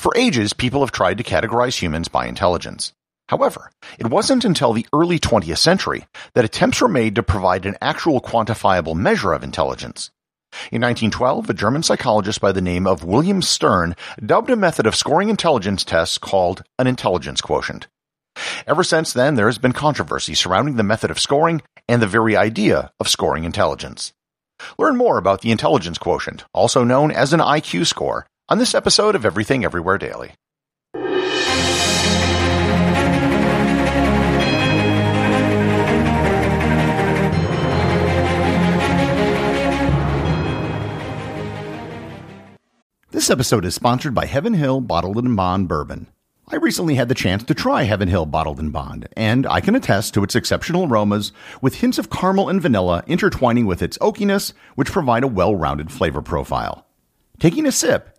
For ages, people have tried to categorize humans by intelligence. However, it wasn't until the early 20th century that attempts were made to provide an actual quantifiable measure of intelligence. In 1912, a German psychologist by the name of William Stern dubbed a method of scoring intelligence tests called an intelligence quotient. Ever since then, there has been controversy surrounding the method of scoring and the very idea of scoring intelligence. Learn more about the intelligence quotient, also known as an IQ score, on this episode of Everything Everywhere Daily. This episode is sponsored by Heaven Hill Bottled in Bond Bourbon. I recently had the chance to try Heaven Hill Bottled in Bond, and I can attest to its exceptional aromas with hints of caramel and vanilla intertwining with its oakiness, which provide a well-rounded flavor profile. Taking a sip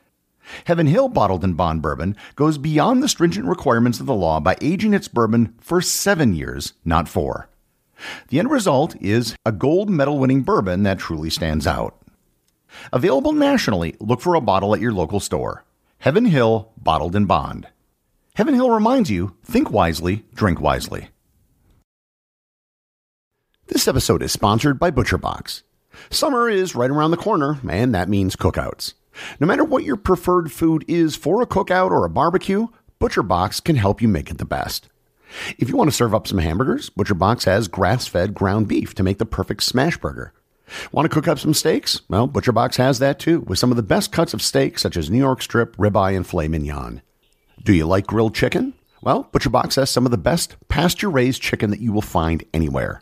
Heaven Hill Bottled in Bond bourbon goes beyond the stringent requirements of the law by aging its bourbon for seven years, not four. The end result is a gold medal winning bourbon that truly stands out. Available nationally, look for a bottle at your local store. Heaven Hill Bottled in Bond. Heaven Hill reminds you think wisely, drink wisely. This episode is sponsored by ButcherBox. Summer is right around the corner, and that means cookouts. No matter what your preferred food is for a cookout or a barbecue, ButcherBox can help you make it the best. If you want to serve up some hamburgers, ButcherBox has grass-fed ground beef to make the perfect smash burger. Want to cook up some steaks? Well, ButcherBox has that too, with some of the best cuts of steak such as New York strip, ribeye, and filet mignon. Do you like grilled chicken? Well, ButcherBox has some of the best pasture-raised chicken that you will find anywhere.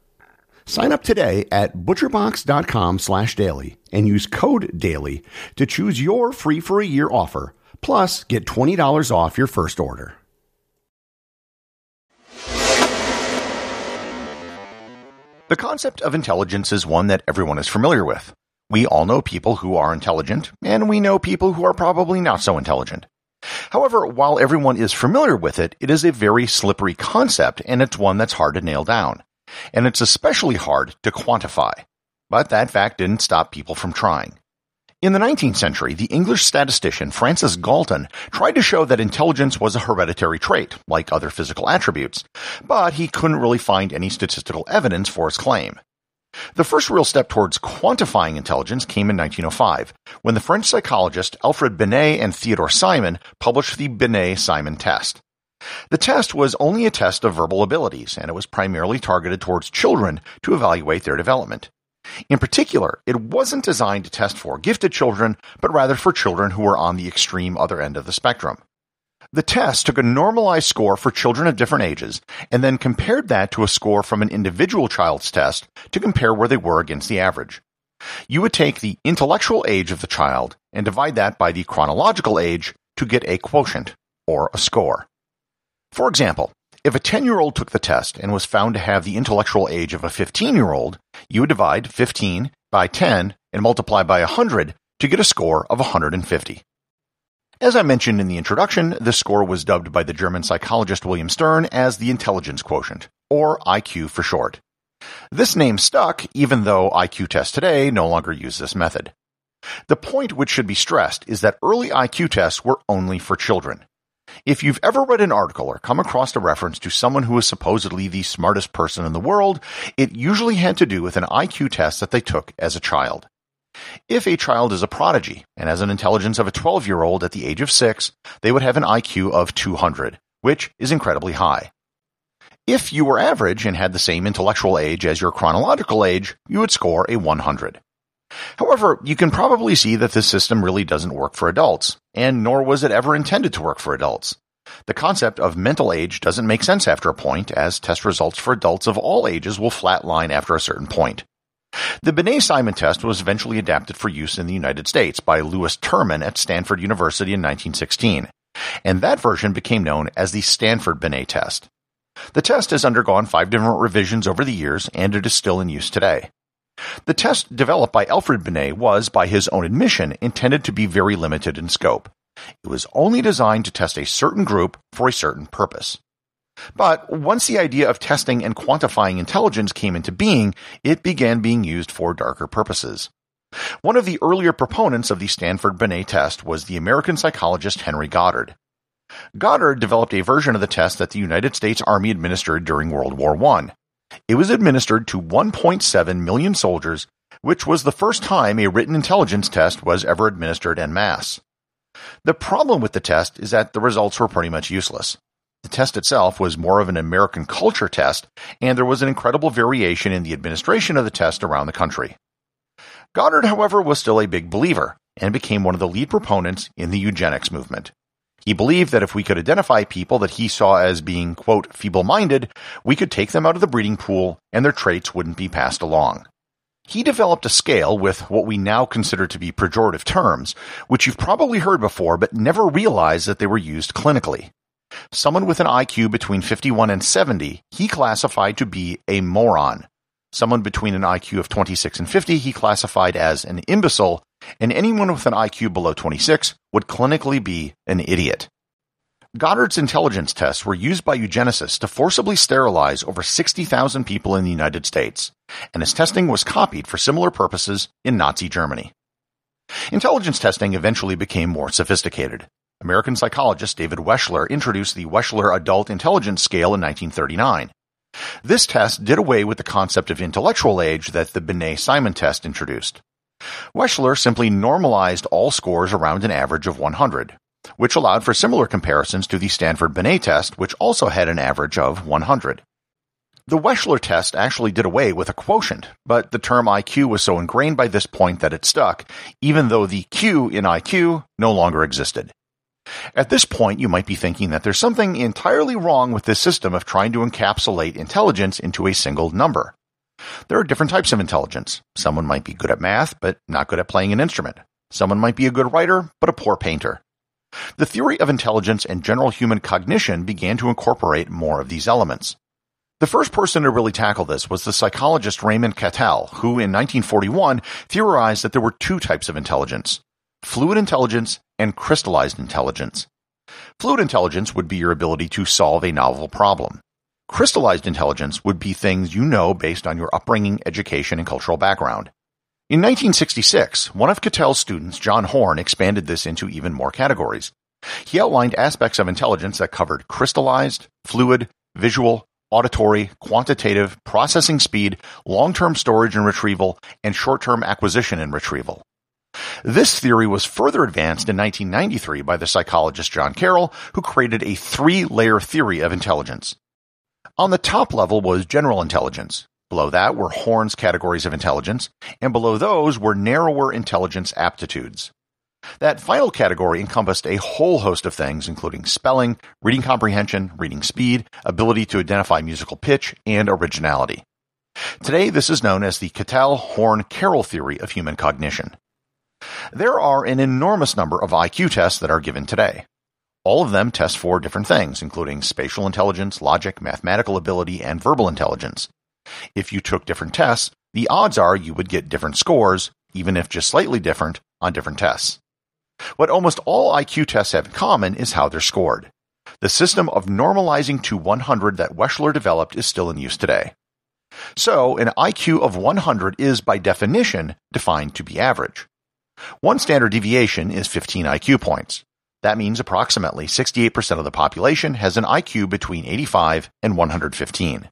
Sign up today at butcherbox.com slash daily and use code DAILY to choose your free for a year offer, plus get $20 off your first order. The concept of intelligence is one that everyone is familiar with. We all know people who are intelligent, and we know people who are probably not so intelligent. However, while everyone is familiar with it, it is a very slippery concept, and it's one that's hard to nail down and it's especially hard to quantify. But that fact didn't stop people from trying. In the 19th century, the English statistician Francis Galton tried to show that intelligence was a hereditary trait, like other physical attributes, but he couldn't really find any statistical evidence for his claim. The first real step towards quantifying intelligence came in 1905, when the French psychologist Alfred Binet and Theodore Simon published the Binet-Simon test. The test was only a test of verbal abilities, and it was primarily targeted towards children to evaluate their development. In particular, it wasn't designed to test for gifted children, but rather for children who were on the extreme other end of the spectrum. The test took a normalized score for children of different ages and then compared that to a score from an individual child's test to compare where they were against the average. You would take the intellectual age of the child and divide that by the chronological age to get a quotient, or a score. For example, if a 10 year old took the test and was found to have the intellectual age of a 15 year old, you would divide 15 by 10 and multiply by 100 to get a score of 150. As I mentioned in the introduction, this score was dubbed by the German psychologist William Stern as the intelligence quotient, or IQ for short. This name stuck even though IQ tests today no longer use this method. The point which should be stressed is that early IQ tests were only for children. If you've ever read an article or come across a reference to someone who is supposedly the smartest person in the world, it usually had to do with an IQ test that they took as a child. If a child is a prodigy and has an intelligence of a 12 year old at the age of 6, they would have an IQ of 200, which is incredibly high. If you were average and had the same intellectual age as your chronological age, you would score a 100. However, you can probably see that this system really doesn't work for adults, and nor was it ever intended to work for adults. The concept of mental age doesn't make sense after a point, as test results for adults of all ages will flatline after a certain point. The Binet-Simon test was eventually adapted for use in the United States by Lewis Terman at Stanford University in 1916, and that version became known as the Stanford Binet test. The test has undergone five different revisions over the years, and it is still in use today. The test developed by Alfred Binet was, by his own admission, intended to be very limited in scope. It was only designed to test a certain group for a certain purpose. But once the idea of testing and quantifying intelligence came into being, it began being used for darker purposes. One of the earlier proponents of the Stanford Binet test was the American psychologist Henry Goddard. Goddard developed a version of the test that the United States Army administered during World War I. It was administered to 1.7 million soldiers, which was the first time a written intelligence test was ever administered en masse. The problem with the test is that the results were pretty much useless. The test itself was more of an American culture test, and there was an incredible variation in the administration of the test around the country. Goddard, however, was still a big believer and became one of the lead proponents in the eugenics movement. He believed that if we could identify people that he saw as being, quote, feeble minded, we could take them out of the breeding pool and their traits wouldn't be passed along. He developed a scale with what we now consider to be pejorative terms, which you've probably heard before but never realized that they were used clinically. Someone with an IQ between 51 and 70, he classified to be a moron. Someone between an IQ of 26 and 50, he classified as an imbecile, and anyone with an IQ below 26 would clinically be an idiot. Goddard's intelligence tests were used by eugenicists to forcibly sterilize over 60,000 people in the United States, and his testing was copied for similar purposes in Nazi Germany. Intelligence testing eventually became more sophisticated. American psychologist David Wechsler introduced the Wechsler Adult Intelligence Scale in 1939. This test did away with the concept of intellectual age that the Binet-Simon test introduced. Wechsler simply normalized all scores around an average of 100, which allowed for similar comparisons to the Stanford Binet test, which also had an average of 100. The Wechsler test actually did away with a quotient, but the term IQ was so ingrained by this point that it stuck, even though the Q in IQ no longer existed. At this point, you might be thinking that there's something entirely wrong with this system of trying to encapsulate intelligence into a single number. There are different types of intelligence. Someone might be good at math, but not good at playing an instrument. Someone might be a good writer, but a poor painter. The theory of intelligence and general human cognition began to incorporate more of these elements. The first person to really tackle this was the psychologist Raymond Cattell, who in 1941 theorized that there were two types of intelligence fluid intelligence and crystallized intelligence. Fluid intelligence would be your ability to solve a novel problem. Crystallized intelligence would be things you know based on your upbringing, education, and cultural background. In 1966, one of Cattell's students, John Horn, expanded this into even more categories. He outlined aspects of intelligence that covered crystallized, fluid, visual, auditory, quantitative, processing speed, long-term storage and retrieval, and short-term acquisition and retrieval. This theory was further advanced in 1993 by the psychologist John Carroll, who created a three-layer theory of intelligence. On the top level was general intelligence. Below that were Horn's categories of intelligence, and below those were narrower intelligence aptitudes. That final category encompassed a whole host of things, including spelling, reading comprehension, reading speed, ability to identify musical pitch, and originality. Today, this is known as the Cattell-Horn-Carroll theory of human cognition. There are an enormous number of IQ tests that are given today. All of them test for different things, including spatial intelligence, logic, mathematical ability, and verbal intelligence. If you took different tests, the odds are you would get different scores, even if just slightly different, on different tests. What almost all IQ tests have in common is how they're scored. The system of normalizing to 100 that Wechsler developed is still in use today. So, an IQ of 100 is by definition defined to be average. One standard deviation is 15 IQ points. That means approximately 68% of the population has an IQ between 85 and 115.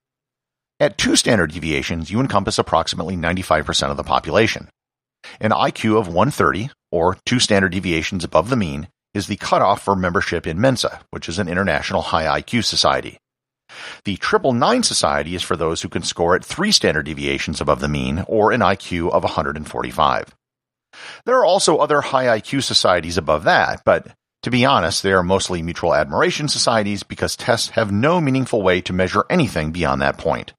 At two standard deviations, you encompass approximately 95% of the population. An IQ of 130, or two standard deviations above the mean, is the cutoff for membership in Mensa, which is an international high IQ society. The Triple Nine Society is for those who can score at three standard deviations above the mean or an IQ of 145. There are also other high IQ societies above that, but to be honest, they are mostly mutual admiration societies because tests have no meaningful way to measure anything beyond that point.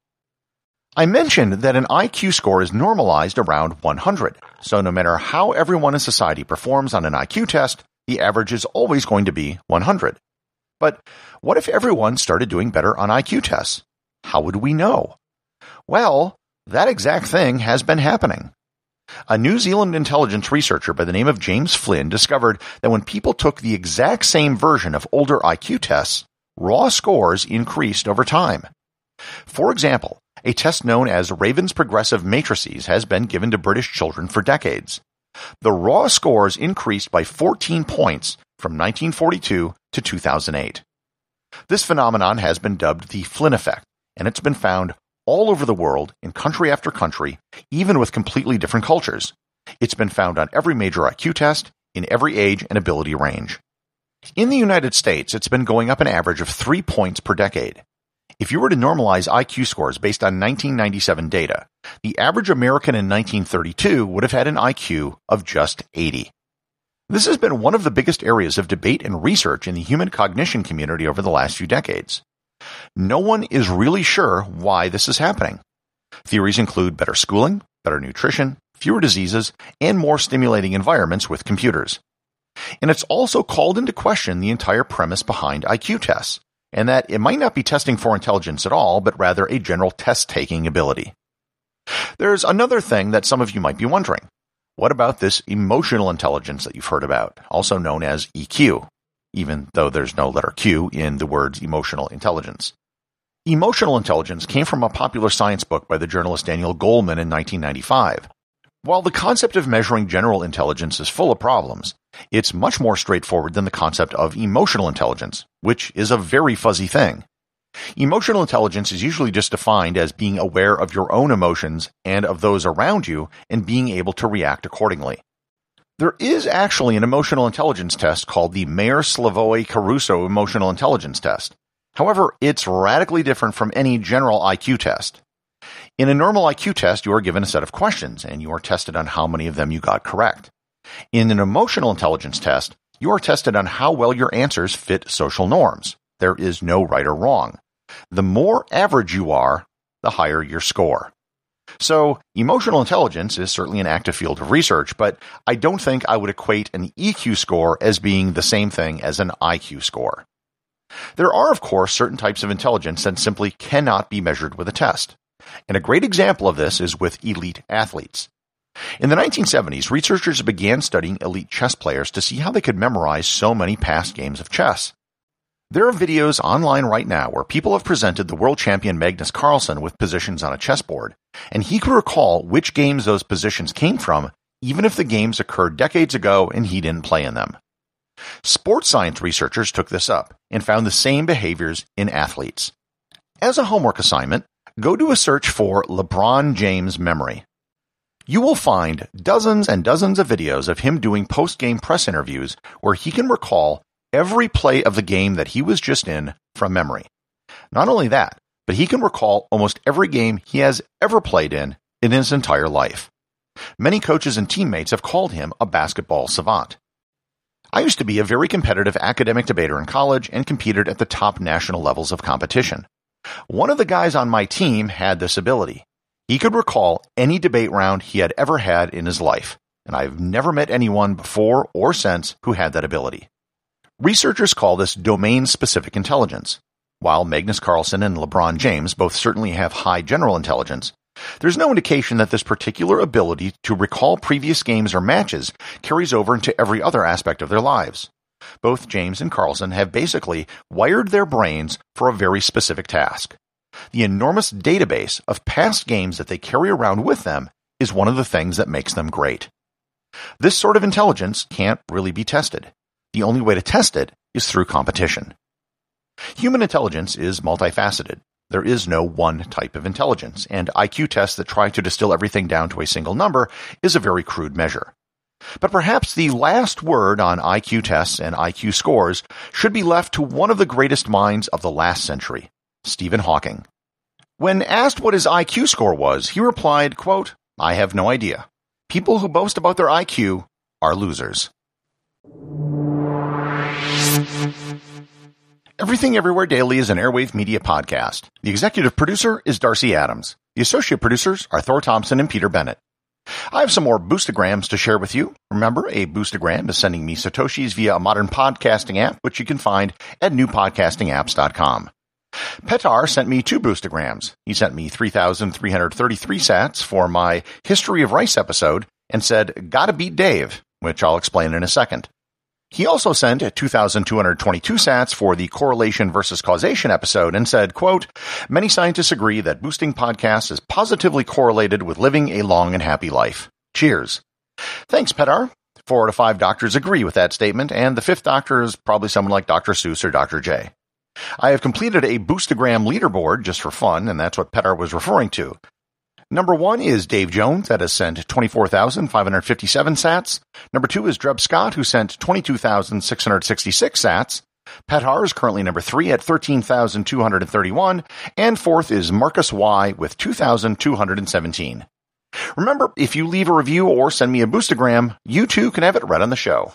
I mentioned that an IQ score is normalized around 100, so no matter how everyone in society performs on an IQ test, the average is always going to be 100. But what if everyone started doing better on IQ tests? How would we know? Well, that exact thing has been happening. A New Zealand intelligence researcher by the name of James Flynn discovered that when people took the exact same version of older IQ tests, raw scores increased over time. For example, a test known as Raven's Progressive Matrices has been given to British children for decades. The raw scores increased by 14 points from 1942 to 2008. This phenomenon has been dubbed the Flynn effect, and it's been found all over the world in country after country, even with completely different cultures. It's been found on every major IQ test in every age and ability range. In the United States, it's been going up an average of three points per decade. If you were to normalize IQ scores based on 1997 data, the average American in 1932 would have had an IQ of just 80. This has been one of the biggest areas of debate and research in the human cognition community over the last few decades. No one is really sure why this is happening. Theories include better schooling, better nutrition, fewer diseases, and more stimulating environments with computers. And it's also called into question the entire premise behind IQ tests, and that it might not be testing for intelligence at all, but rather a general test taking ability. There's another thing that some of you might be wondering. What about this emotional intelligence that you've heard about, also known as EQ, even though there's no letter Q in the words emotional intelligence? Emotional intelligence came from a popular science book by the journalist Daniel Goleman in 1995. While the concept of measuring general intelligence is full of problems, it's much more straightforward than the concept of emotional intelligence, which is a very fuzzy thing. Emotional intelligence is usually just defined as being aware of your own emotions and of those around you and being able to react accordingly. There is actually an emotional intelligence test called the Mayer Salovey Caruso Emotional Intelligence Test. However, it's radically different from any general IQ test. In a normal IQ test, you are given a set of questions and you are tested on how many of them you got correct. In an emotional intelligence test, you are tested on how well your answers fit social norms. There is no right or wrong. The more average you are, the higher your score. So, emotional intelligence is certainly an active field of research, but I don't think I would equate an EQ score as being the same thing as an IQ score. There are, of course, certain types of intelligence that simply cannot be measured with a test. And a great example of this is with elite athletes. In the 1970s, researchers began studying elite chess players to see how they could memorize so many past games of chess. There are videos online right now where people have presented the world champion Magnus Carlsen with positions on a chessboard, and he could recall which games those positions came from, even if the games occurred decades ago and he didn't play in them. Sports science researchers took this up and found the same behaviors in athletes. As a homework assignment, go do a search for LeBron James memory. You will find dozens and dozens of videos of him doing post game press interviews where he can recall every play of the game that he was just in from memory. Not only that, but he can recall almost every game he has ever played in in his entire life. Many coaches and teammates have called him a basketball savant. I used to be a very competitive academic debater in college and competed at the top national levels of competition. One of the guys on my team had this ability. He could recall any debate round he had ever had in his life, and I've never met anyone before or since who had that ability. Researchers call this domain-specific intelligence. While Magnus Carlsen and LeBron James both certainly have high general intelligence, there's no indication that this particular ability to recall previous games or matches carries over into every other aspect of their lives. Both James and Carlsen have basically wired their brains for a very specific task. The enormous database of past games that they carry around with them is one of the things that makes them great. This sort of intelligence can't really be tested. The only way to test it is through competition. Human intelligence is multifaceted. There is no one type of intelligence, and IQ tests that try to distill everything down to a single number is a very crude measure. But perhaps the last word on IQ tests and IQ scores should be left to one of the greatest minds of the last century, Stephen Hawking. When asked what his IQ score was, he replied, quote, I have no idea. People who boast about their IQ are losers. Everything Everywhere Daily is an airwave media podcast. The executive producer is Darcy Adams. The associate producers are Thor Thompson and Peter Bennett. I have some more boostagrams to share with you. Remember, a boostagram is sending me Satoshis via a modern podcasting app, which you can find at newpodcastingapps.com. Petar sent me two boostagrams. He sent me 3,333 sats for my History of Rice episode and said, Gotta beat Dave, which I'll explain in a second. He also sent 2,222 sats for the correlation versus causation episode and said, quote, Many scientists agree that boosting podcasts is positively correlated with living a long and happy life. Cheers. Thanks, Petar. Four out of five doctors agree with that statement, and the fifth doctor is probably someone like Dr. Seuss or Dr. J. I have completed a Boostagram leaderboard just for fun, and that's what Petar was referring to. Number one is Dave Jones, that has sent 24,557 sats. Number two is Dreb Scott, who sent 22,666 sats. Petar is currently number three at 13,231. And fourth is Marcus Y with 2,217. Remember, if you leave a review or send me a boostagram, you too can have it read on the show.